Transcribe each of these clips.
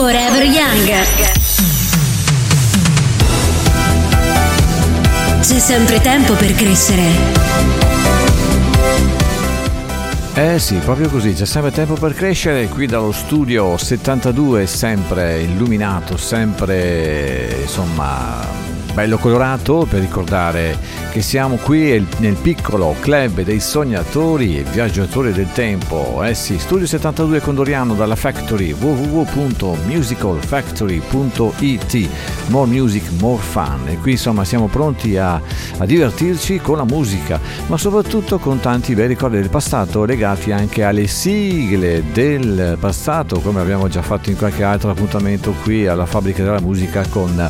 Forever Young. C'è sempre tempo per crescere. Eh sì, proprio così, c'è sempre tempo per crescere, qui dallo studio 72 sempre illuminato, sempre insomma bello colorato per ricordare che siamo qui nel piccolo club dei sognatori e viaggiatori del tempo. Eh sì, Studio 72 Condoriano dalla Factory www.musicalfactory.it More music, more fun. E qui insomma siamo pronti a, a divertirci con la musica, ma soprattutto con tanti bei ricordi del passato legati anche alle sigle del passato, come abbiamo già fatto in qualche altro appuntamento qui alla Fabbrica della Musica con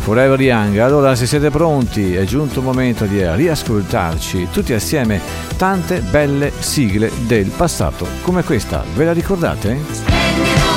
Forever Young. Allora, se siete pronti, è giunto il momento di riascoltarci tutti assieme tante belle sigle del passato, come questa. Ve la ricordate?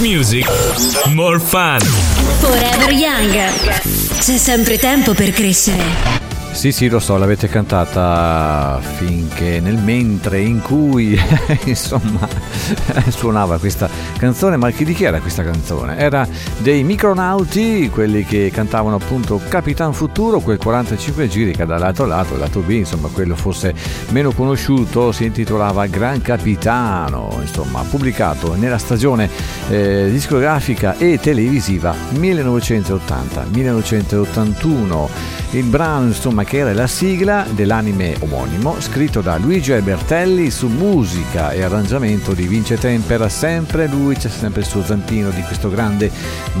Music, more fun. Forever Young. C'è sempre tempo per crescere. Sì, sì, lo so, l'avete cantata finché nel mentre in cui insomma suonava questa canzone, ma chi di chi era questa canzone? Era dei Micronauti, quelli che cantavano appunto Capitan Futuro, quel 45 giri che dall'altro lato, lato B, insomma, quello fosse meno conosciuto, si intitolava Gran Capitano, insomma, pubblicato nella stagione eh, discografica e televisiva 1980-1981. Il brano, insomma, che era la sigla dell'anime omonimo, scritto da Luigi Albertelli su musica e arrangiamento di Vince Tempera, sempre lui c'è sempre il suo zampino di questo grande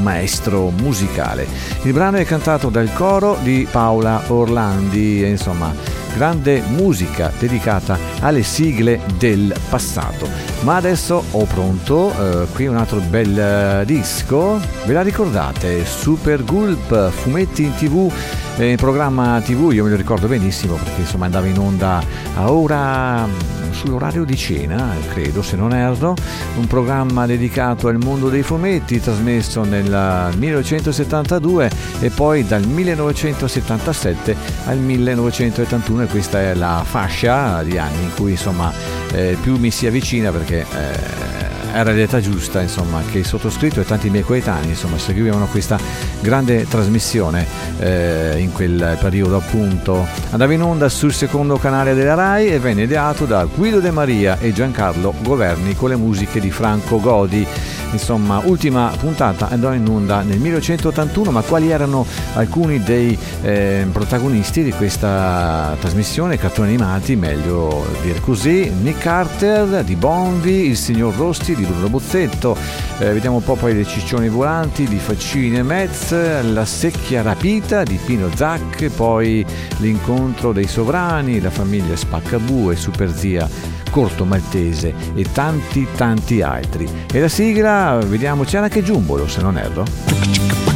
maestro musicale. Il brano è cantato dal coro di Paola Orlandi, e insomma, grande musica dedicata alle sigle del passato. Ma adesso ho pronto eh, qui un altro bel eh, disco. Ve la ricordate? Super Gulp, fumetti in tv, eh, programma tv, io me lo ricordo benissimo perché insomma andava in onda a ora sull'orario di cena, credo se non erro, un programma dedicato al mondo dei fumetti trasmesso nel 1972 e poi dal 1977 al 1981 questa è la fascia di anni in cui insomma eh, più mi si avvicina perché eh, era l'età giusta insomma, che il sottoscritto e tanti miei coetanei insomma, seguivano questa grande trasmissione eh, in quel periodo appunto. Andava in onda sul secondo canale della RAI e venne ideato da Guido De Maria e Giancarlo Governi con le musiche di Franco Godi. Insomma, ultima puntata andò in onda nel 1981, ma quali erano alcuni dei eh, protagonisti di questa trasmissione, cartoni animati, meglio dire così, Nick Carter di Bonvi, il signor Rosti di Bruno Bozzetto, eh, vediamo un po' poi le ciccioni volanti di Faccini e Metz, la secchia rapita di Pino Zac, poi l'incontro dei sovrani, la famiglia Spaccabue, Super Zia Corto Maltese e tanti tanti altri. E la sigla, vediamo, c'era anche Giumbolo se non erro.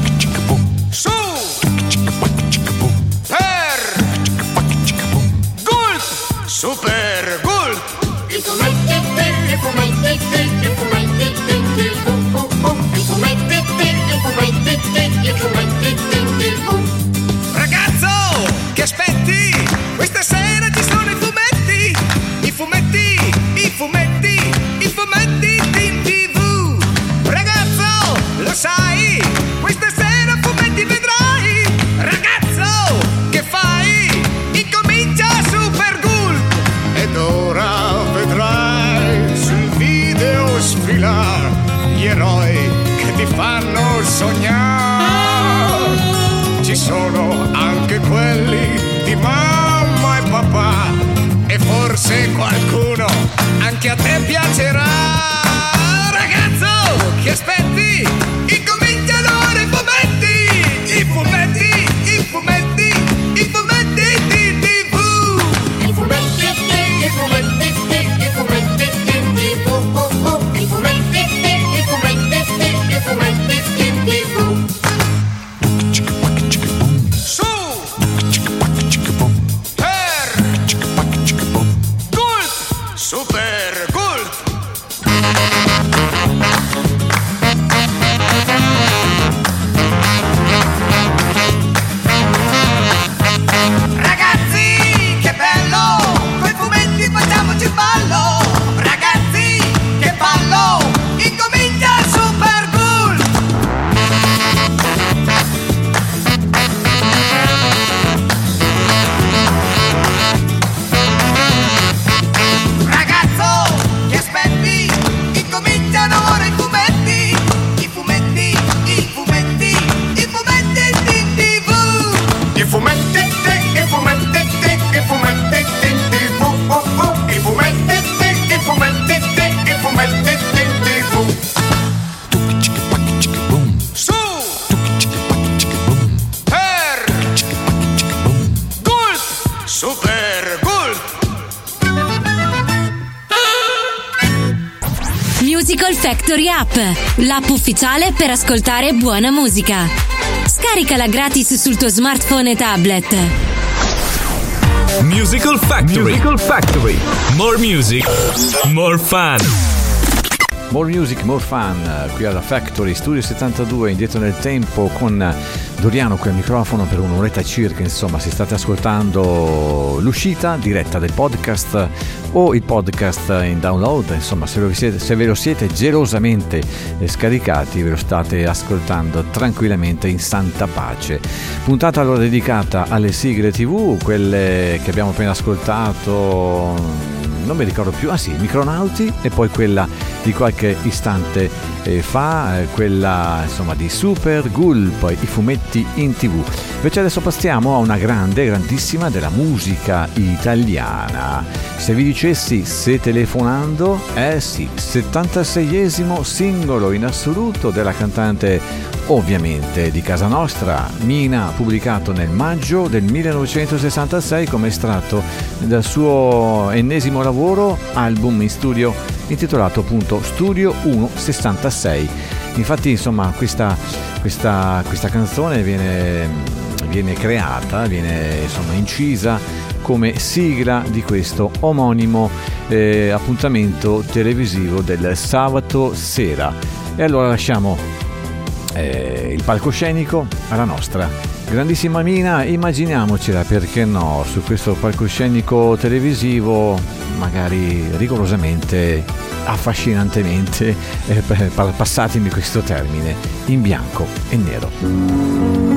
E forse qualcuno anche a te piacerà. App, l'app ufficiale per ascoltare buona musica. Scaricala gratis sul tuo smartphone e tablet. Musical Factory. Musical Factory. More music, more fun. More Music, More Fun, eh, qui alla Factory Studio 72, indietro nel tempo con Doriano qui al microfono per un'oretta circa, insomma, se state ascoltando l'uscita diretta del podcast o il podcast in download, insomma, se, lo siete, se ve lo siete gelosamente eh, scaricati, ve lo state ascoltando tranquillamente in santa pace. Puntata allora dedicata alle sigle TV, quelle che abbiamo appena ascoltato non mi ricordo più, ah sì, Micronauti e poi quella di qualche istante eh, fa, eh, quella insomma di Super Gulp, i fumetti in tv. Invece adesso passiamo a una grande, grandissima della musica italiana. Se vi dicessi se telefonando, eh sì, 76esimo singolo in assoluto della cantante ovviamente di casa nostra. Mina, pubblicato nel maggio del 1966 come estratto dal suo ennesimo lavoro, album in studio intitolato appunto Studio 166. Infatti, insomma, questa, questa, questa canzone viene, viene creata, viene insomma incisa come sigla di questo omonimo eh, appuntamento televisivo del sabato sera. E allora lasciamo eh, il palcoscenico alla nostra grandissima Mina, immaginiamocela perché no, su questo palcoscenico televisivo, magari rigorosamente, affascinantemente, eh, passatemi questo termine, in bianco e nero.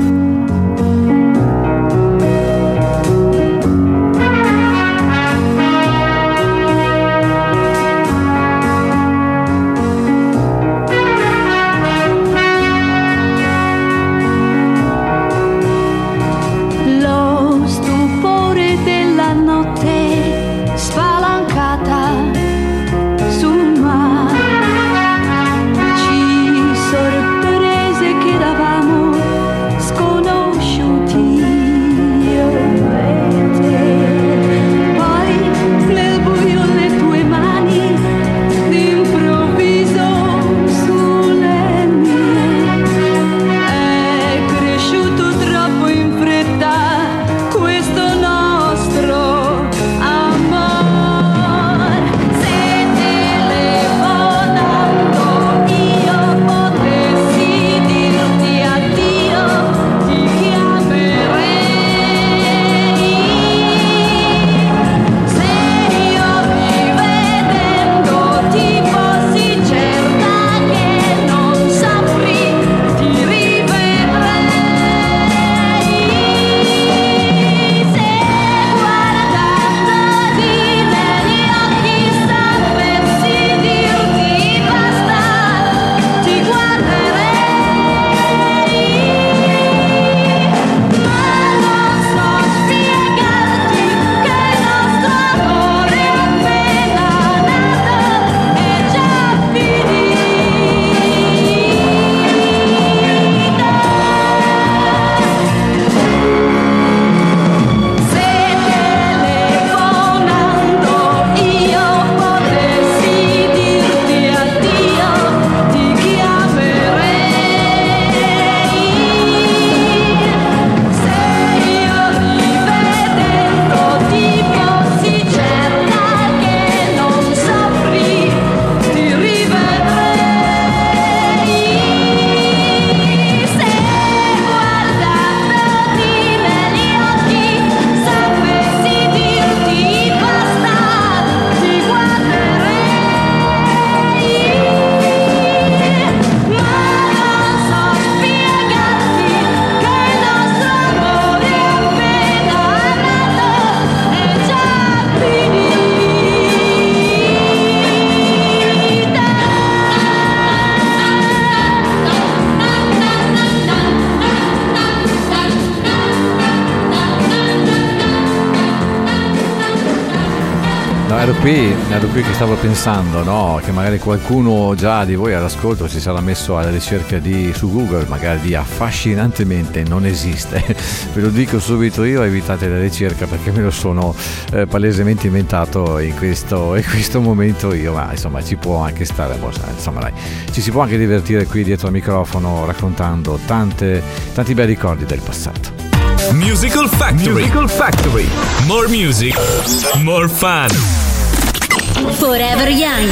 Qui, che stavo pensando, no? Che magari qualcuno già di voi all'ascolto si sarà messo alla ricerca di, su Google, magari di affascinantemente non esiste. Ve lo dico subito io, evitate la ricerca perché me lo sono eh, palesemente inventato in questo, in questo momento io, ma insomma ci può anche stare, boh, insomma dai, ci si può anche divertire qui dietro al microfono raccontando tante, tanti bei ricordi del passato. Musical Factory. Musical Factory. More music, more fun. Forever Young.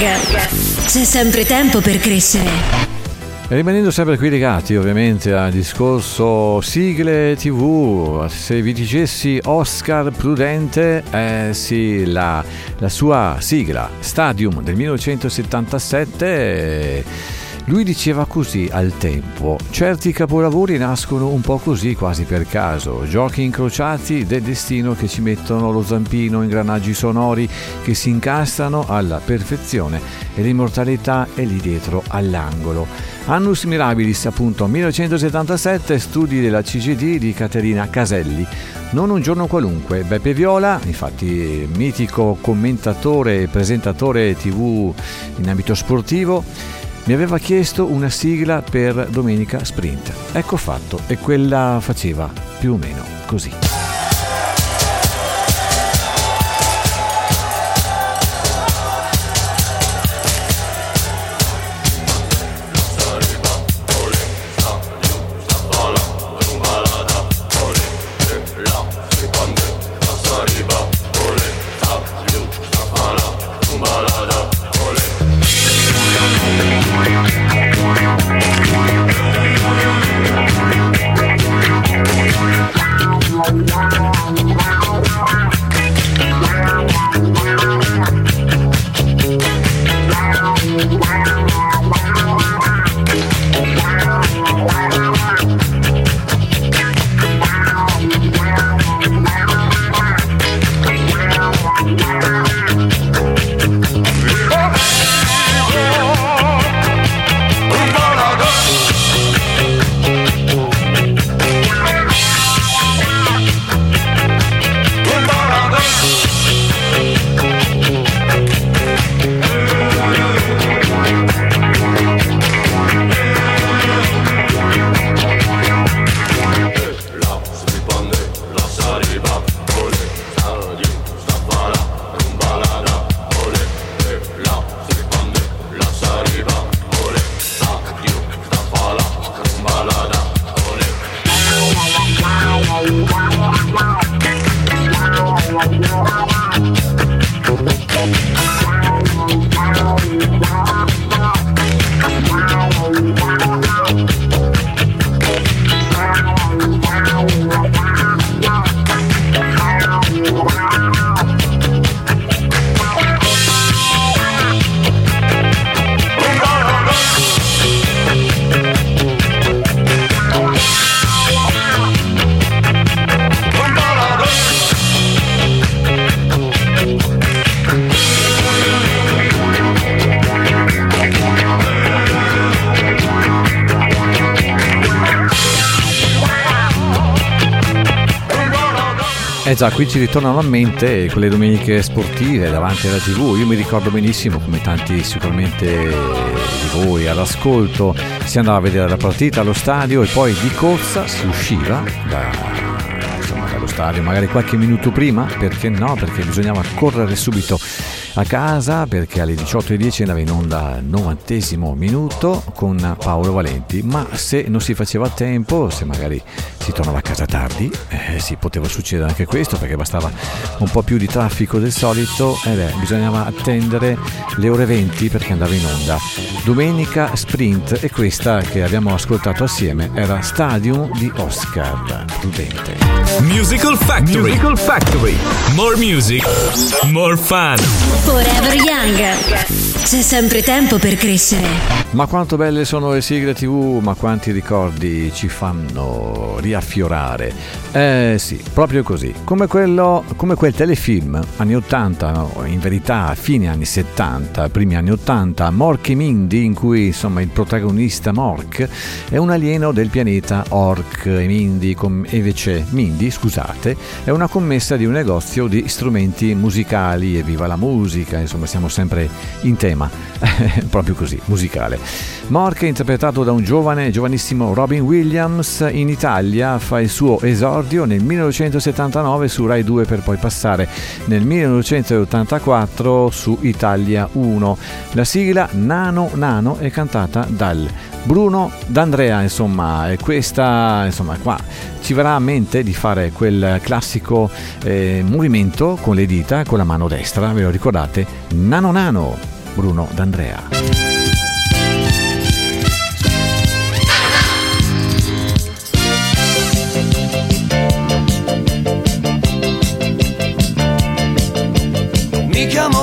C'è sempre tempo per crescere. Rimanendo sempre qui legati ovviamente al discorso sigle tv, se vi dicessi Oscar Prudente, eh sì, la, la sua sigla Stadium del 1977, eh, lui diceva così al tempo, certi capolavori nascono un po' così quasi per caso, giochi incrociati del destino che ci mettono lo zampino, ingranaggi sonori che si incastrano alla perfezione e l'immortalità è lì dietro all'angolo. Annus Mirabilis, appunto, 1977, studi della CGD di Caterina Caselli. Non un giorno qualunque, Beppe Viola, infatti mitico commentatore e presentatore tv in ambito sportivo, mi aveva chiesto una sigla per Domenica Sprint. Ecco fatto, e quella faceva più o meno così. Già, qui ci ritornano a mente quelle domeniche sportive davanti alla tv. Io mi ricordo benissimo come tanti sicuramente di voi all'ascolto si andava a vedere la partita allo stadio e poi di corsa si usciva da, dallo stadio magari qualche minuto prima, perché no? Perché bisognava correre subito a casa perché alle 18.10 andava in onda il novantesimo minuto con Paolo Valenti, ma se non si faceva a tempo, se magari si tornava a casa tardi, eh, sì, poteva succedere anche questo perché bastava un po' più di traffico del solito e beh, bisognava attendere le ore 20 perché andava in onda. Domenica sprint e questa che abbiamo ascoltato assieme era Stadium di Oscar Prudente. Musical Factory. Musical Factory. More music, more fun. Forever Young. C'è sempre tempo per crescere. Ma quanto belle sono le sigle tv, ma quanti ricordi ci fanno riaffiorare. Eh sì, proprio così. Come, quello, come quel telefilm anni 80, no, in verità fine anni 70, primi anni 80, Mork e Mindy, in cui insomma il protagonista Mork è un alieno del pianeta Ork e Mindy, com- invece Mindy, scusate, è una commessa di un negozio di strumenti musicali e viva la musica, insomma siamo sempre in tema, proprio così, musicale. Mork è interpretato da un giovane, giovanissimo Robin Williams, in Italia fa il suo esordio nel 1979 su Rai 2 per poi passare nel 1984 su Italia 1. La sigla Nano Nano è cantata dal Bruno D'Andrea, insomma, e questa, insomma, qua ci verrà a mente di fare quel classico eh, movimento con le dita, con la mano destra, ve lo ricordate? Nano Nano, Bruno D'Andrea.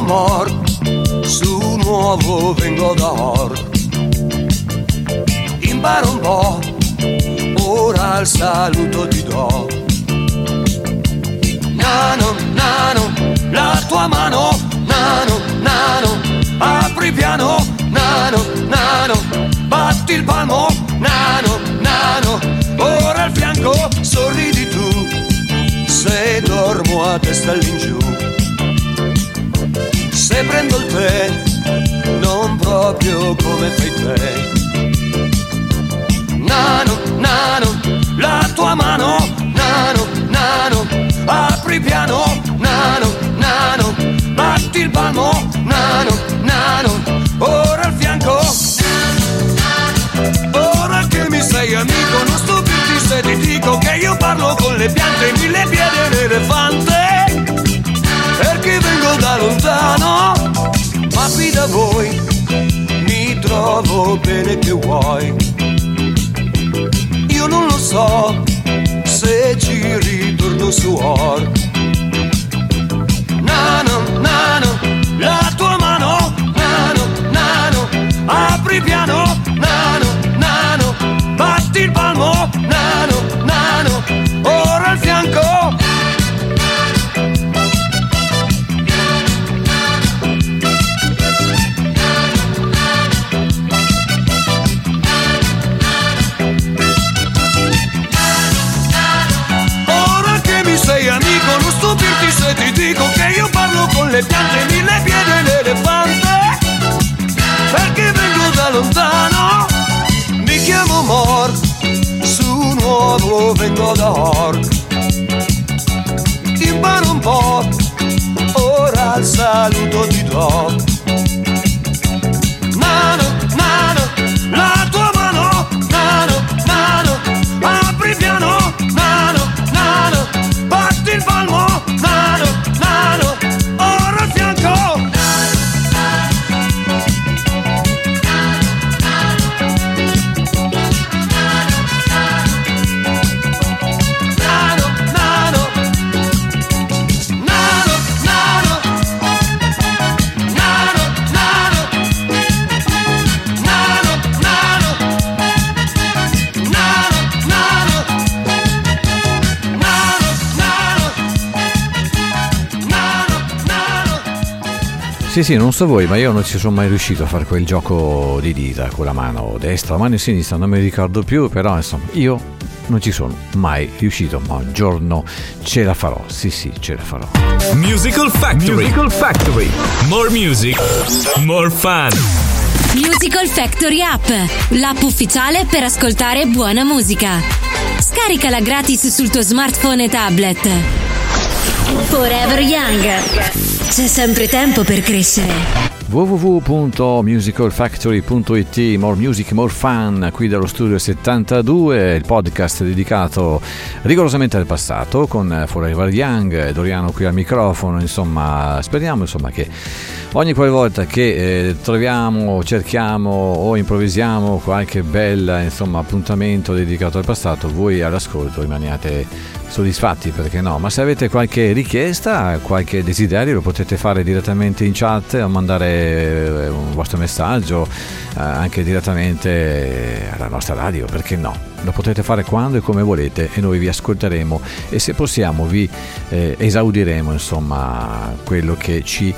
Mork, su nuovo vengo da Ork. Imparo un po', ora il saluto ti do. Nano, nano, la tua mano, nano, nano, apri piano, nano, nano, batti il palmo, nano, nano, ora al fianco sorridi tu, se dormo a testa all'ingiù. Se prendo il tè non proprio come fai te. Nano, nano, la tua mano, nano, nano, apri piano, nano, nano, batti il palmo, nano, nano, ora al fianco. Ora che mi sei amico, non stupirti se ti dico che io parlo con le piante, mille piedi e l'elefante. Vengo da lontano, ma qui da voi mi trovo bene che vuoi. Io non lo so se ci ritorno su or. Nano, nano, la tua mano, nano, nano, apri piano, nano, nano, batti il palmo, nano, nano, ora al fianco. Piante, mille piedi e l'elefante. Perché vengo da lontano, mi chiamo Mor, su nuovo vengo da Or. Imparo un po', ora il saluto ti do. Sì, non so voi, ma io non ci sono mai riuscito a fare quel gioco di dita con la mano destra, mano sinistra, non mi ricordo più, però insomma, io non ci sono mai riuscito, ma un giorno ce la farò, sì, sì, ce la farò. Musical Factory. Musical Factory. More music, more fun. Musical Factory App, l'app ufficiale per ascoltare buona musica. Scaricala gratis sul tuo smartphone e tablet. Forever Young. C'è sempre tempo per crescere. www.musicalfactory.it More Music, More Fun qui dallo studio 72 il podcast dedicato rigorosamente al passato con Forever Young Doriano qui al microfono insomma speriamo insomma che ogni qualvolta che eh, troviamo cerchiamo o improvvisiamo qualche bel insomma appuntamento dedicato al passato voi all'ascolto rimaniate soddisfatti perché no? Ma se avete qualche richiesta qualche desiderio lo potete fare direttamente in chat o mandare eh, un vostro messaggio eh, anche direttamente alla nostra radio perché no? Lo potete fare quando e come volete e noi vi ascolteremo e se possiamo vi eh, esaudiremo insomma quello che ci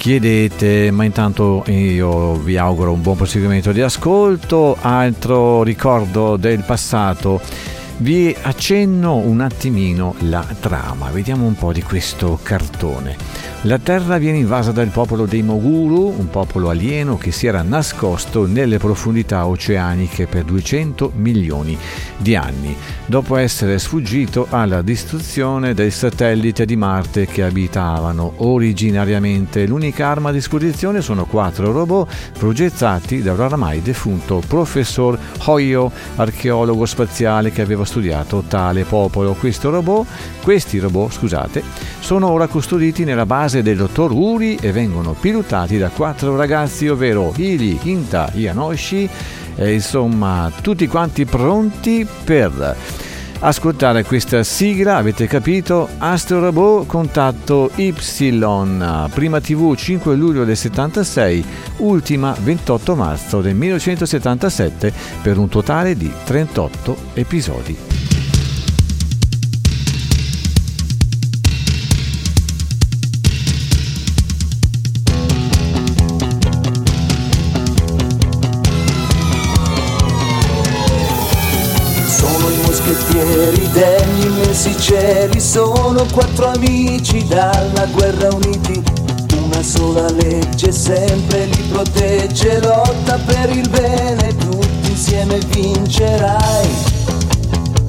chiedete, ma intanto io vi auguro un buon proseguimento di ascolto. Altro ricordo del passato. Vi accenno un attimino la trama, vediamo un po' di questo cartone. La Terra viene invasa dal popolo dei Moguru, un popolo alieno che si era nascosto nelle profondità oceaniche per 200 milioni di anni, dopo essere sfuggito alla distruzione del satellite di Marte che abitavano originariamente. L'unica arma a disposizione sono quattro robot progettati dall'oramai defunto professor Hoyo, archeologo spaziale che aveva studiato tale popolo. Robot, questi robot, scusate, sono ora custoditi nella base del dottor Uri e vengono pilotati da quattro ragazzi, ovvero Hili, Hinta, Yanoshi, e insomma tutti quanti pronti per ascoltare questa sigla, avete capito? Astro Robot Contatto Y, prima TV 5 luglio del 76, ultima 28 marzo del 1977 per un totale di 38 episodi. Sono quattro amici dalla guerra uniti, una sola legge sempre li protegge, lotta per il bene, tutti insieme vincerai.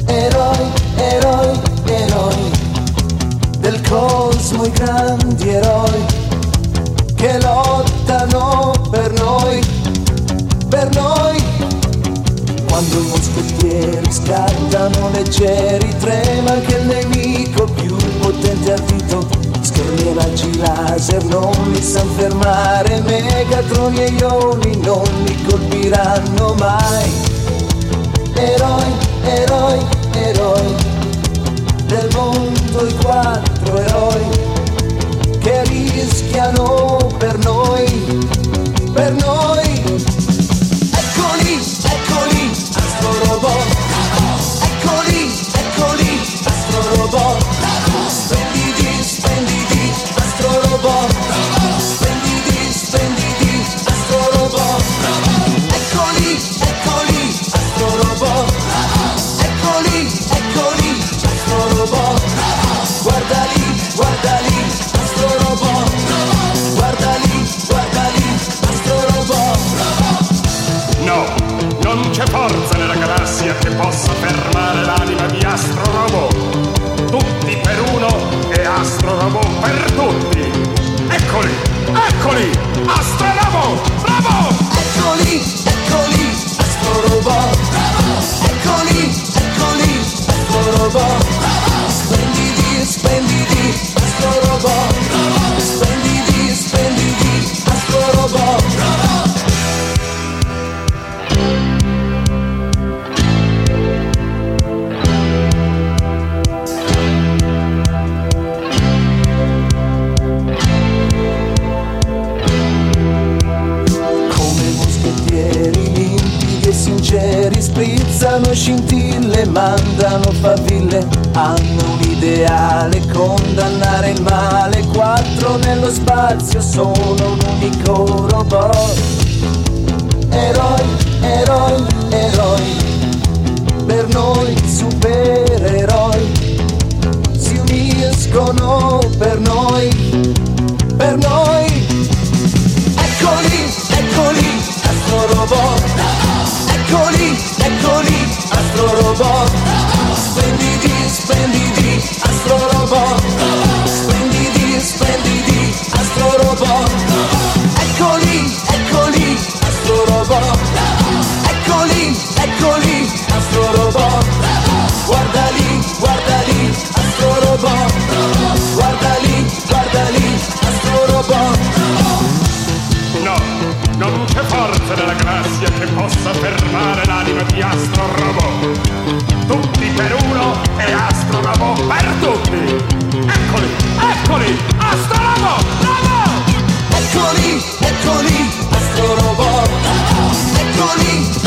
Eroi, eroi, eroi del cosmo, i grandi eroi che lottano per noi, per noi. Quando i moschettieri scattano leggeri, trema anche il nemico più potente ardito. Schermi e raggi laser non li san fermare, Megatron e ioni non li colpiranno mai. Eroi, eroi, eroi del mondo, i quattro eroi che rischiano per noi, per noi. Eccoli, eccoli, astro eccoli, astro robot. Splendidi, splendidi, astro robot. Possa fermare l'anima di Astro Robot. Tutti per uno e Astro Robot per tutti. Eccoli, eccoli, Astro Robot, bravo! Eccoli, eccoli, astro robot. Eccoli, eccoli, astro robot. Splendidi, mandano faville, hanno un ideale, condannare il male, quattro nello spazio sono un unico robot. Eroi, eroi, eroi, per noi supereroi, si uniscono per noi, per noi. Eccoli, eccoli, astro robot. Eccoli, astro robot. Splendidi, splendidi, astro robot. Splendidi, splendidi, astro robot. Eccoli, eccoli, astro robot. Eccoli, eccoli, astro robot. Guardali, guardali, astro robot. Guardali, guardali, astro robot. Forza nella galassia che possa fermare l'anima di Astro Robot. Tutti per uno e Astro Robot per tutti. Eccoli, eccoli, Astro Robot, bravo! Eccoli, eccoli, astro robot. Eccoli,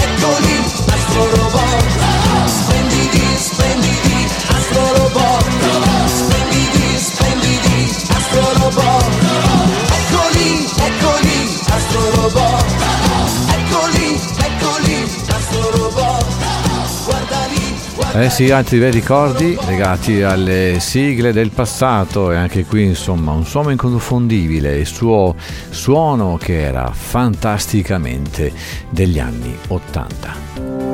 Eh sì, altri bei ricordi legati alle sigle del passato e anche qui insomma un suono inconfondibile, il suo suono che era fantasticamente degli anni 80.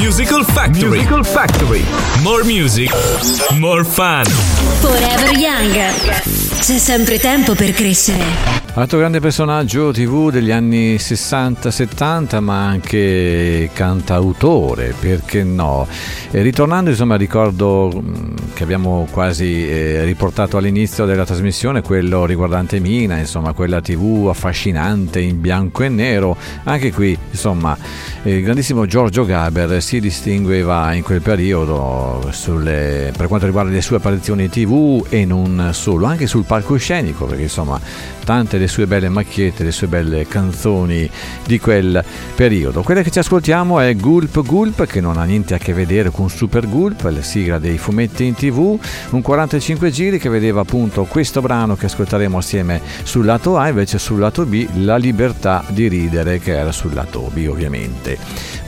Musical Factory. Musical Factory. More music, more fun. Forever Young. C'è sempre tempo per crescere. Altro grande personaggio TV degli anni 60-70, ma anche cantautore, perché no? E ritornando, insomma, ricordo mh, che abbiamo quasi eh, riportato all'inizio della trasmissione quello riguardante Mina, insomma, quella TV affascinante in bianco e nero. Anche qui, insomma, il grandissimo Giorgio Gaber si distingueva in quel periodo sulle- per quanto riguarda le sue apparizioni TV e non solo, anche sul palcoscenico, perché insomma tante le sue belle macchiette, le sue belle canzoni di quel periodo. Quella che ci ascoltiamo è Gulp Gulp, che non ha niente a che vedere con Super Gulp, la sigla dei fumetti in tv, un 45 giri che vedeva appunto questo brano che ascolteremo assieme sul lato A, invece sul lato B La libertà di ridere, che era sul lato B ovviamente.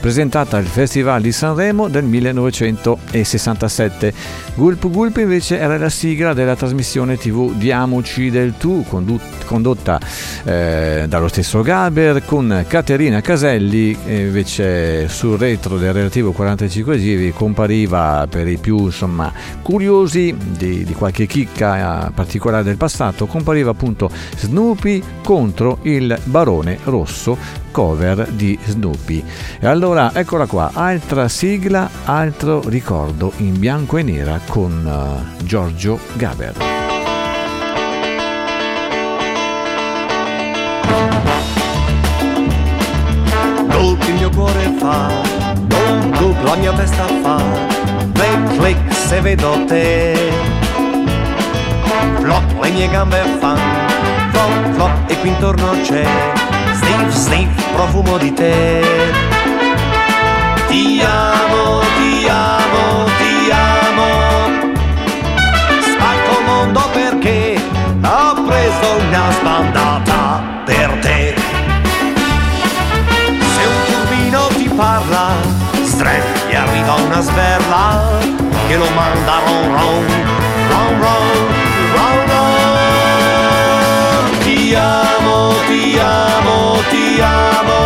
Presentata al Festival di Sanremo del 1967. Gulp Gulp invece era la sigla della trasmissione tv Diamoci del Tu, condu- condotta eh, dallo stesso Gaber con Caterina Caselli, invece sul retro del relativo 45 giri compariva per i più insomma, curiosi di, di qualche chicca eh, particolare del passato, compariva appunto Snoopy contro il Barone Rosso cover di Snoopy. E allora eccola qua, altra sigla, altro ricordo in bianco e nera con eh, Giorgio Gaber. Fa, gulp gulp la mia testa fa, click click se vedo te. Flop le mie gambe fan, flop flop e qui intorno c'è, sniff sniff profumo di te. Ti amo, ti amo, ti amo, spacco il mondo perché ho preso una spandata una sberla che lo manda ron ron, ron ron, ron ron. Ti amo, ti amo, ti amo.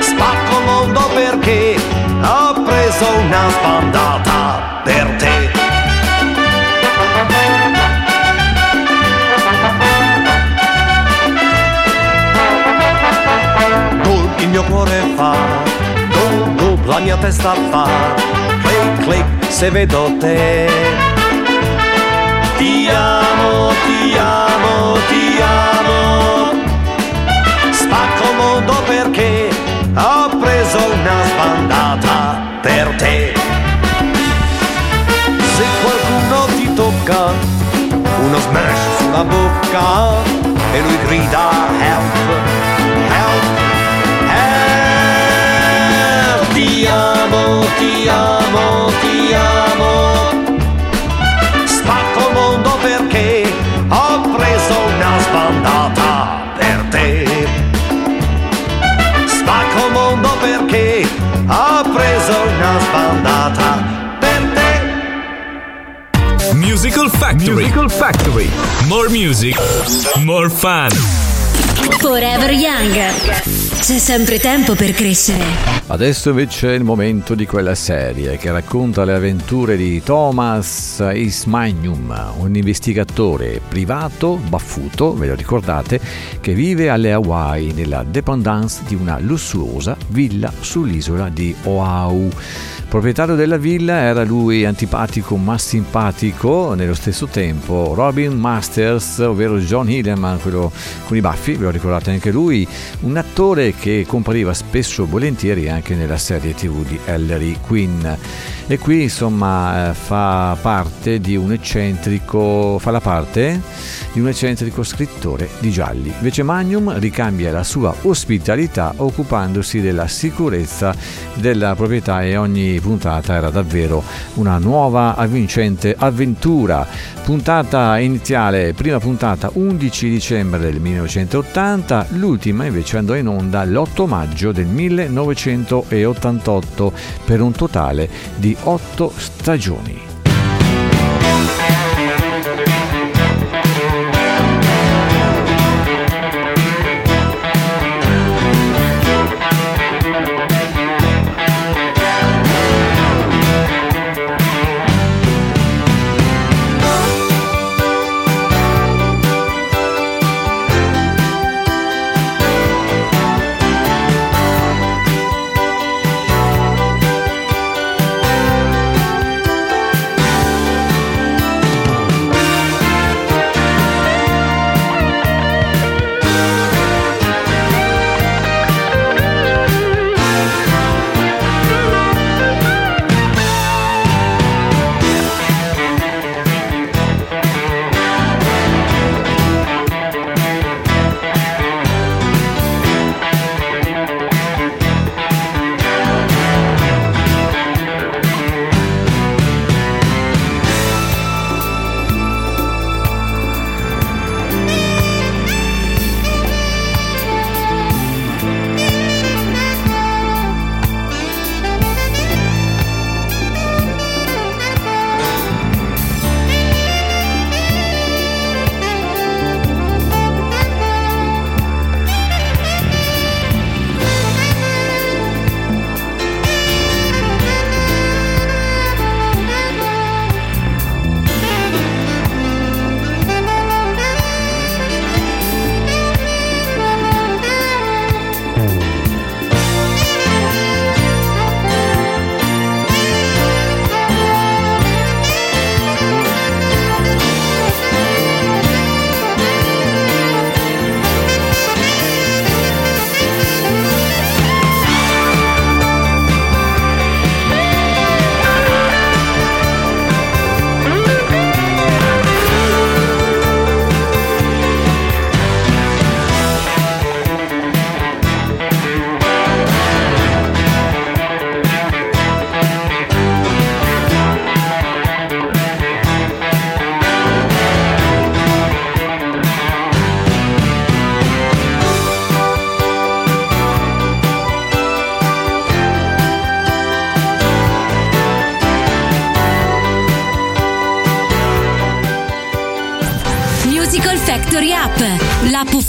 Spacco il mondo perché ho preso una spandata per te. Gulp il mio cuore fa, la mia testa fa, click click se vedo te. Ti amo, ti amo, ti amo. Spacco il mondo perché ho preso una spandata per te. Se qualcuno ti tocca, uno smash sulla bocca e lui grida help, Ti amo, ti amo, ti amo. Spacco il mondo perché ho preso una spandata per te. Spacco il mondo perché ho preso una spandata per te. Musical Factory. Musical Factory. More music, more fun. Forever Young. C'è sempre tempo per crescere. Adesso invece è il momento di quella serie che racconta le avventure di Thomas Ismagnum, un investigatore privato, baffuto, ve lo ricordate, che vive alle Hawaii nella dependance di una lussuosa villa sull'isola di Oahu. Proprietario della villa era lui antipatico ma simpatico nello stesso tempo, Robin Masters, ovvero John Hilleman, quello con i baffi, ve lo ricordate anche lui, un attore che compariva spesso e volentieri anche nella serie tv di Ellery Quinn. E qui insomma eh, fa parte di un eccentrico, fa la parte di un eccentrico scrittore di gialli. Invece Magnum ricambia la sua ospitalità occupandosi della sicurezza della proprietà e ogni puntata era davvero una nuova avvincente avventura. Puntata iniziale, prima puntata 11 dicembre del 1980, l'ultima invece andò in onda l'8 maggio del 1988 per un totale di 8 stagioni.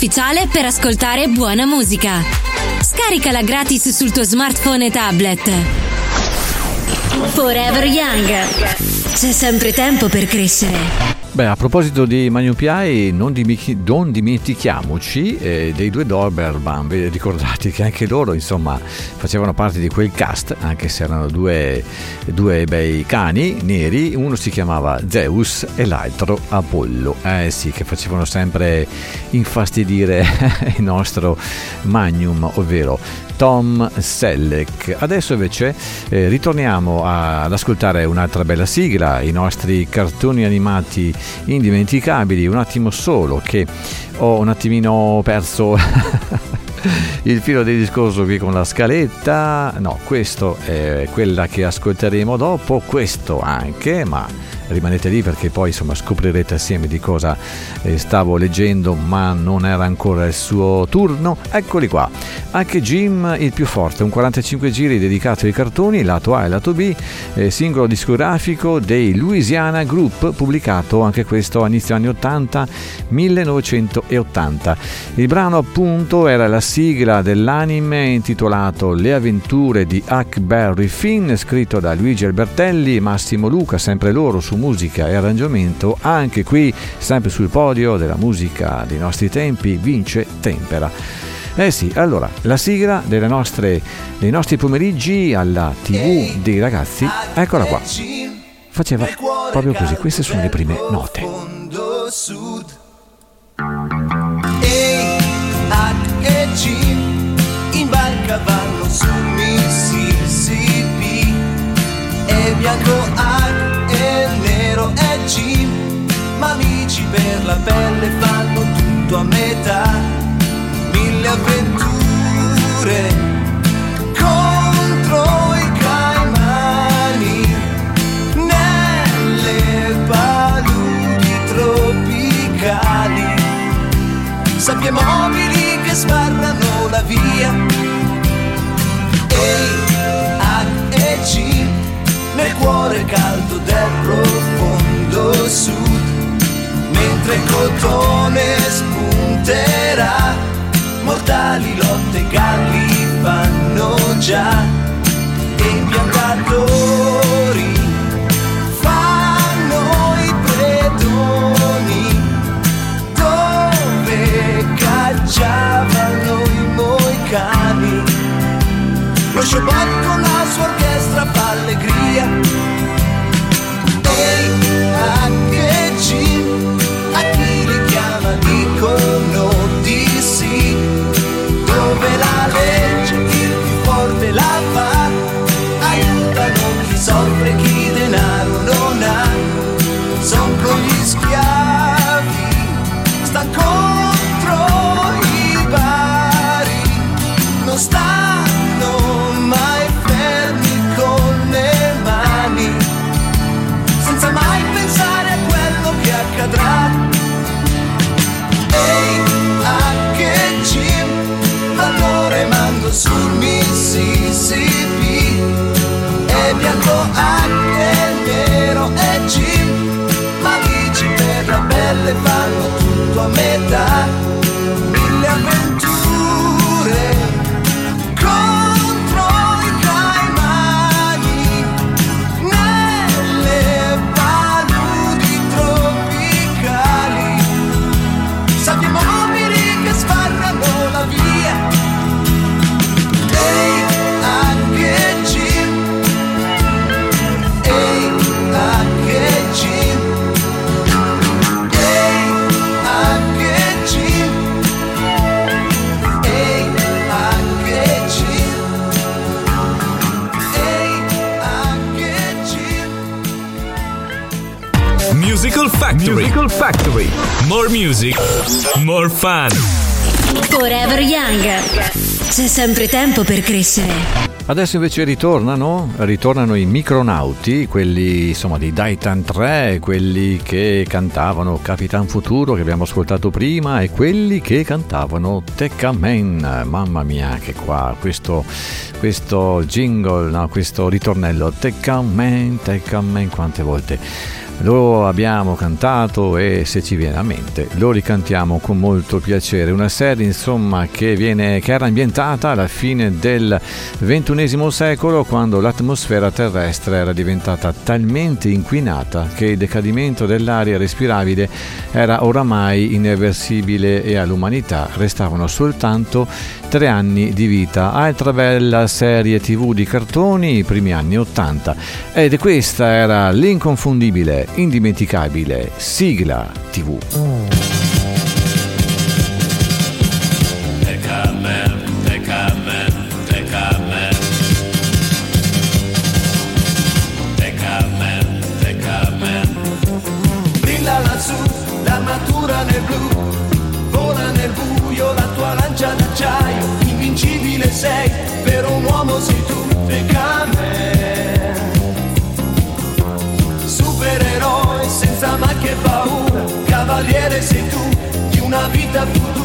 Ufficiale per ascoltare buona musica. Scaricala gratis sul tuo smartphone e tablet. Forever Young. C'è sempre tempo per crescere. Beh, a proposito di Magnum PI, non, dimi- non dimentichiamoci eh, dei due Doberman, ricordate che anche loro insomma facevano parte di quel cast, anche se erano due, due bei cani neri, uno si chiamava Zeus e l'altro Apollo, eh sì, che facevano sempre infastidire il nostro Magnum, ovvero Tom Selleck. Adesso invece eh, ritorniamo a- ad ascoltare un'altra bella sigla, i nostri cartoni animati indimenticabili, un attimo solo che ho un attimino perso il filo del discorso qui con la scaletta. No, questo è quella che ascolteremo dopo, questo anche, ma rimanete lì perché poi insomma scoprirete assieme di cosa eh, stavo leggendo ma non era ancora il suo turno. Eccoli qua. Anche Jim il più forte un 45 giri dedicato ai cartoni lato A e lato B eh, singolo discografico dei Louisiana Group pubblicato anche questo a inizio anni 80 1980 il brano appunto era la sigla dell'anime intitolato Le avventure di Huckberry Finn scritto da Luigi Albertelli e Massimo Luca sempre loro su musica e arrangiamento, anche qui, sempre sul podio della musica dei nostri tempi, vince Tempera. Eh sì, allora, la sigla delle nostre, dei nostri pomeriggi alla TV dei ragazzi, eccola qua. Faceva proprio così, queste sono le prime note. G in barca vanno su Mississippi. E bianco H e nero è G ma amici per la pelle fanno tutto a metà. Mille avventure contro i caimani. Nelle paludi tropicali. Sabbie mobili sbarrano la via. Ehi, H e G nel cuore caldo del profondo sud mentre cotone sua Factory. Musical Factory. More music, more fun. Forever Young. C'è sempre tempo per crescere. Adesso invece ritornano, ritornano i micronauti, quelli insomma di Daitan 3, quelli che cantavano Capitan Futuro che abbiamo ascoltato prima e quelli che cantavano Tekka Man. Mamma mia che qua, questo, questo jingle, no, questo ritornello Tekka Man, Tekka Man, quante volte Lo abbiamo cantato e se ci viene a mente lo ricantiamo con molto piacere. Una serie insomma che, viene, che era ambientata alla fine del XXI secolo quando l'atmosfera terrestre era diventata talmente inquinata che il decadimento dell'aria respirabile era oramai irreversibile e all'umanità restavano soltanto tre anni di vita. Altra bella serie tv di cartoni, i primi anni 80. Ed questa era l'inconfondibile, indimenticabile sigla tv. Cavaliere sei tu, di una vita futura,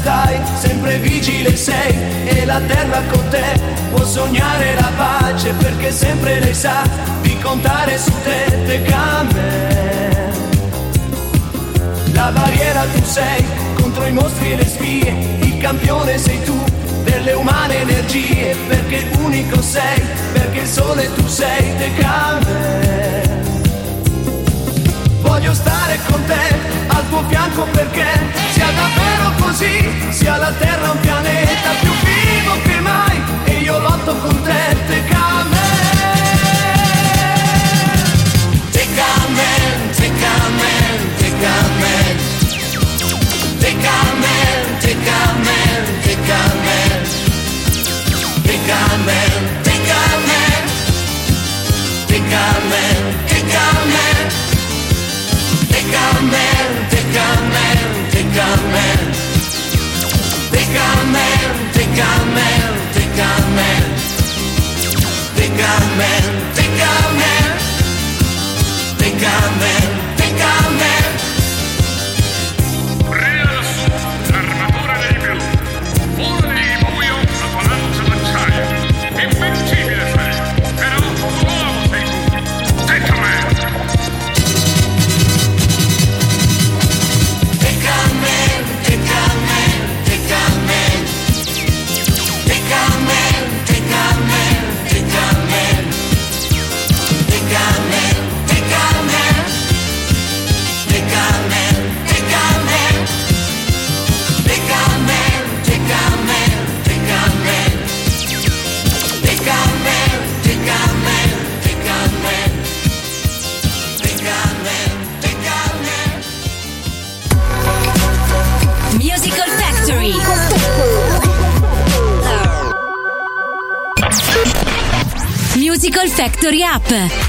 stai, sempre vigile sei e la terra con te può sognare la pace perché sempre lei sa di contare su te, Decamen. La barriera tu sei contro i mostri e le spie, il campione sei tu delle umane energie, perché unico sei, perché il sole tu sei, Decamen. Voglio stare con te, al tuo fianco perché sia davvero così, sia la terra un pianeta più vivo che mai e io lotto con te, Decamen. Decamen, Decamen, Decamen. Decamen, Decamen, Decamen.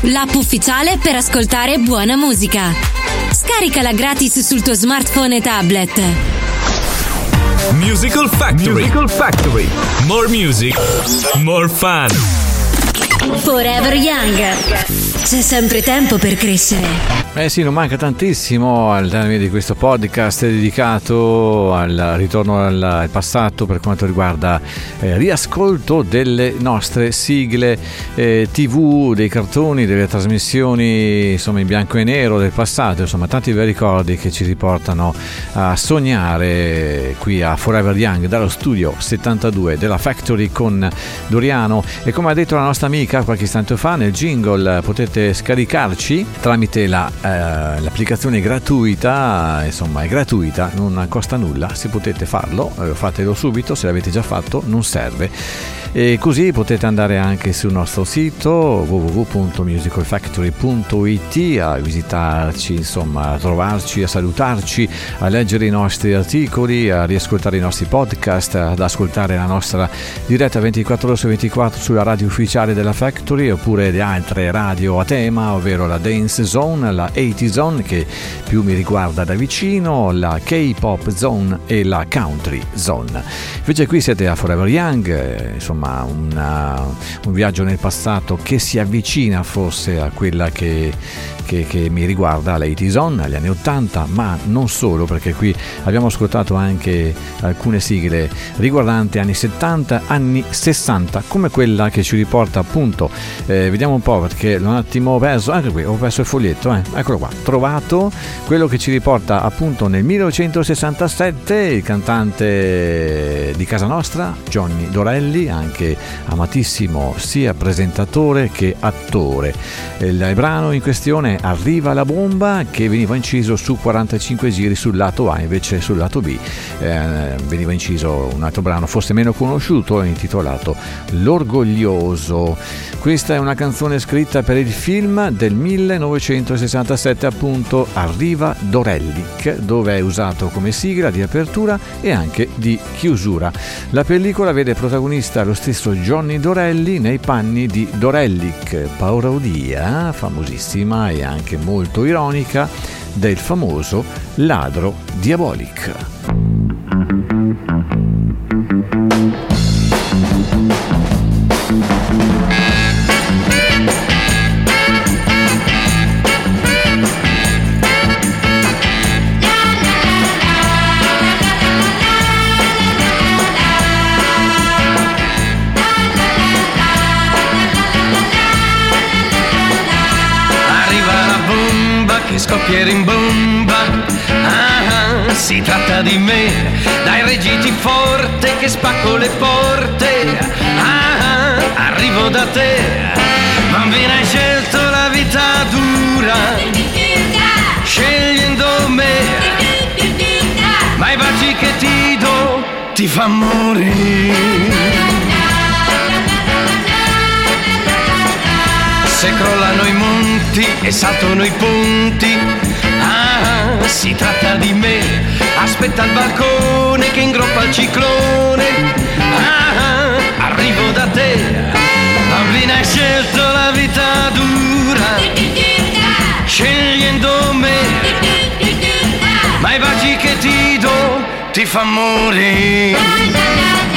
L'app ufficiale per ascoltare buona musica. Scaricala gratis sul tuo smartphone e tablet. Musical Factory. Musical Factory. More music, more fun. Forever Young. C'è sempre tempo per crescere. Eh sì, non manca tantissimo al termine di questo podcast dedicato al ritorno al, passato per quanto riguarda eh, riascolto delle nostre sigle eh, tv, dei cartoni, delle trasmissioni insomma in bianco e nero del passato, insomma tanti bei ricordi che ci riportano a sognare qui a Forever Young dallo studio 72 della Factory con Doriano. E come ha detto la nostra amica qualche istante fa nel jingle potete scaricarci tramite la eh, l'applicazione è gratuita, insomma è gratuita, non costa nulla, se potete farlo, eh, fatelo subito, se l'avete già fatto non serve. E così potete andare anche sul nostro sito www.musicalfactory.it a visitarci, insomma, a trovarci, a salutarci, a leggere i nostri articoli, a riascoltare i nostri podcast, ad ascoltare la nostra diretta 24 ore su 24 sulla radio ufficiale della Factory oppure le altre radio a tema, ovvero la Dance Zone, la 80 Zone che più mi riguarda da vicino, la K-Pop Zone e la Country Zone. Invece qui siete a Forever Young, eh, insomma una- un viaggio nel passato che si avvicina forse a quella che, che- che mi riguarda, la 80 Zone, agli anni 80, ma non solo perché qui abbiamo ascoltato anche alcune sigle riguardanti anni 70, anni 60, come quella che ci riporta appunto, eh, vediamo un po' perché un attimo perso, anche qui ho perso il foglietto, eh. Eccolo qua, trovato quello che ci riporta appunto nel 1967 il cantante di casa nostra, Johnny Dorelli, anche amatissimo sia presentatore che attore. Il brano in questione Arriva la bomba che veniva inciso su 45 giri sul lato A, invece sul lato B eh, veniva inciso un altro brano forse meno conosciuto intitolato L'orgoglioso. Questa è una canzone scritta per il film del 1967 appunto Arriva Dorellic dove è usato come sigla di apertura e anche di chiusura. La pellicola vede protagonista lo stesso Johnny Dorelli nei panni di Dorellic, parodia famosissima e anche molto ironica del famoso ladro Diabolic. Di me, dai reggiti forte che spacco le porte. Ah, arrivo da te, bambina hai scelto la vita dura, scegliendo me, ma i baci che ti do ti fa morire. Se crollano i monti e saltano i ponti, ah, si tratta di me. Aspetta il balcone che ingroppa il ciclone, ah, arrivo da te. Bambina hai scelto la vita dura, scegliendo me, ma i baci che ti do ti fa morire.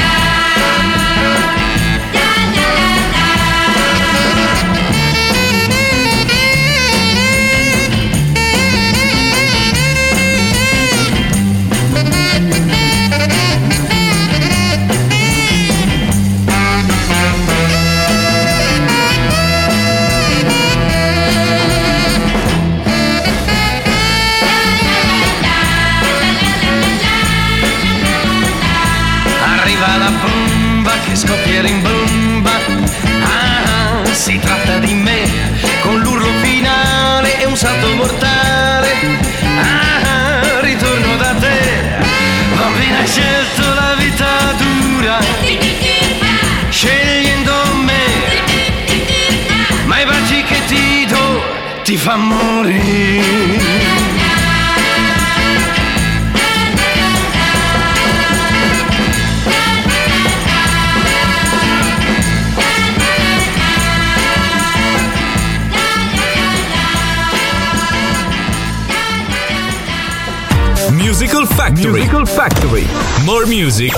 Music,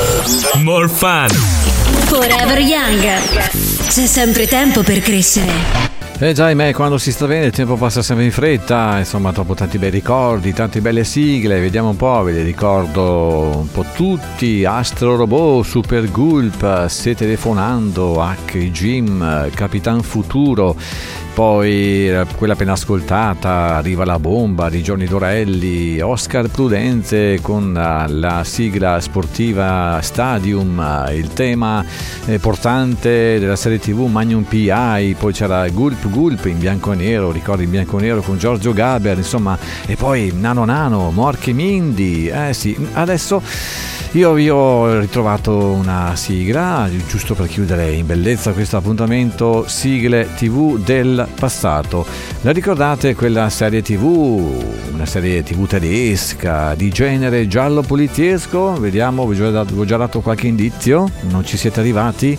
more fun. Forever Young. C'è sempre tempo per crescere. Eh già, ahimè, quando si sta bene il tempo passa sempre in fretta, insomma, dopo tanti bei ricordi, tante belle sigle, vediamo un po', ve le ricordo un po' tutti, Astro Robot, Super Gulp, Se Telefonando, Hack Jim, Capitan Futuro, poi eh, quella appena ascoltata, Arriva la bomba di Giorni Dorelli, Oscar Prudente con eh, la sigla sportiva Stadium, eh, il tema portante della serie tv Magnum PI, poi c'era Gulp Gulp in bianco e nero, ricordi in bianco e nero con Giorgio Gaber, insomma, e poi Nano Nano, Morche Mindy, eh sì, adesso io vi ho ritrovato una sigla, giusto per chiudere in bellezza questo appuntamento, sigle tv del passato. La ricordate quella serie tv, una serie tv tedesca di genere giallo poliziesco? Vediamo, vi ho già dato, qualche indizio, non ci siete arrivati?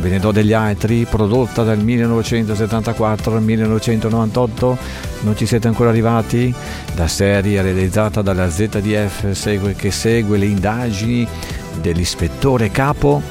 Ve ne do degli altri, prodotta dal 1974 al 1998, non ci siete ancora arrivati? La serie realizzata dalla ZDF segue, che segue le indagini dell'ispettore capo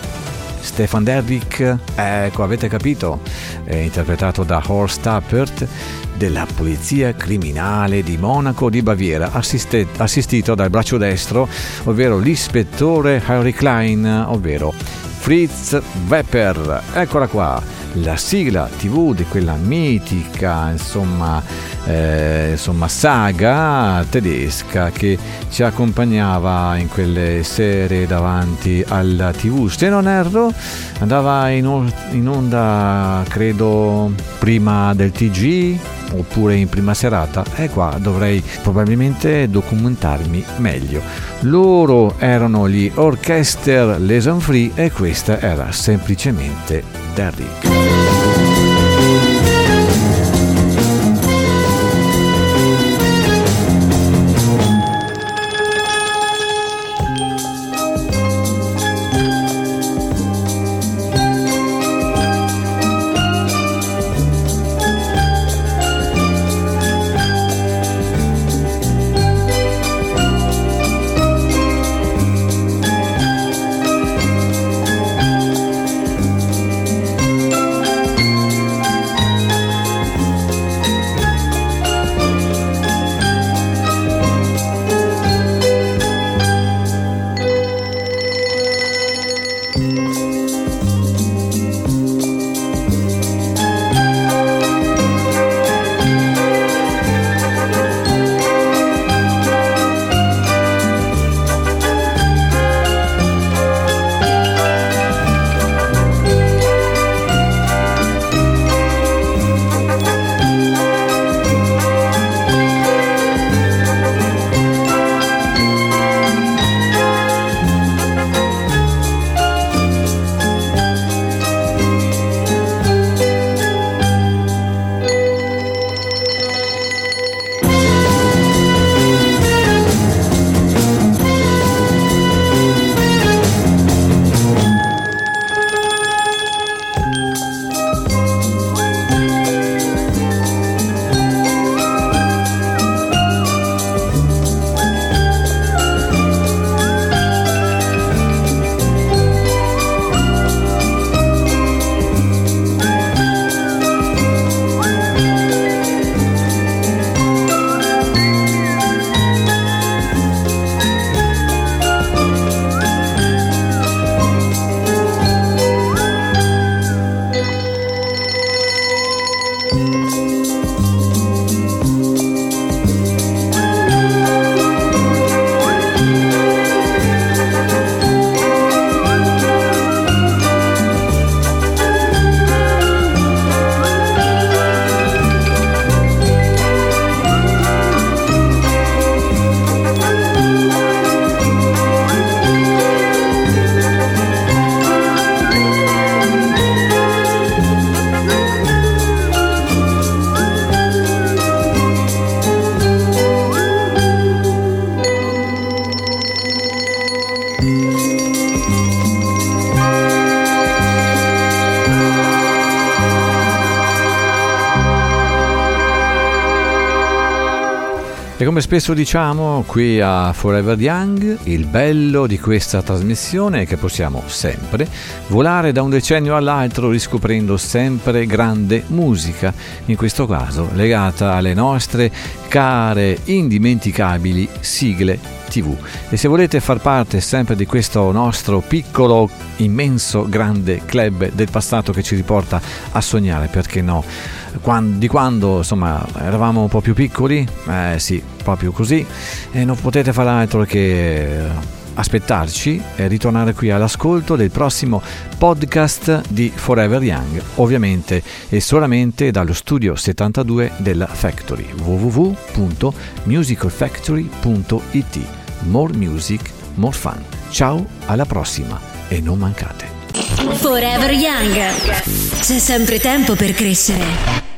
Stefan Derrick, ecco avete capito, è interpretato da Horst Tappert della Polizia Criminale di Monaco di Baviera, assiste- assistito dal braccio destro, ovvero l'ispettore Harry Klein, ovvero Fritz Wepper. Eccola qua, la sigla TV di quella mitica, insomma, eh, insomma, saga tedesca che ci accompagnava in quelle serie davanti alla TV. Se non erro, andava in, on- in onda, credo, prima del TG oppure in prima serata e qua dovrei probabilmente documentarmi meglio. Loro erano gli Orchester Leson Free e questa era semplicemente Derrick. E come spesso diciamo qui a Forever Young, il bello di questa trasmissione è che possiamo sempre volare da un decennio all'altro riscoprendo sempre grande musica, in questo caso legata alle nostre care, indimenticabili sigle TV. E se volete far parte sempre di questo nostro piccolo, immenso, grande club del passato che ci riporta a sognare, perché no? Quan- di quando insomma eravamo un po' più piccoli, eh sì, proprio così, e non potete fare altro che eh, aspettarci e ritornare qui all'ascolto del prossimo podcast di Forever Young, ovviamente e solamente dallo studio 72 della Factory www.musicalfactory.it More music, more fun. Ciao, alla prossima e non mancate. Forever Young. C'è sempre tempo per crescere.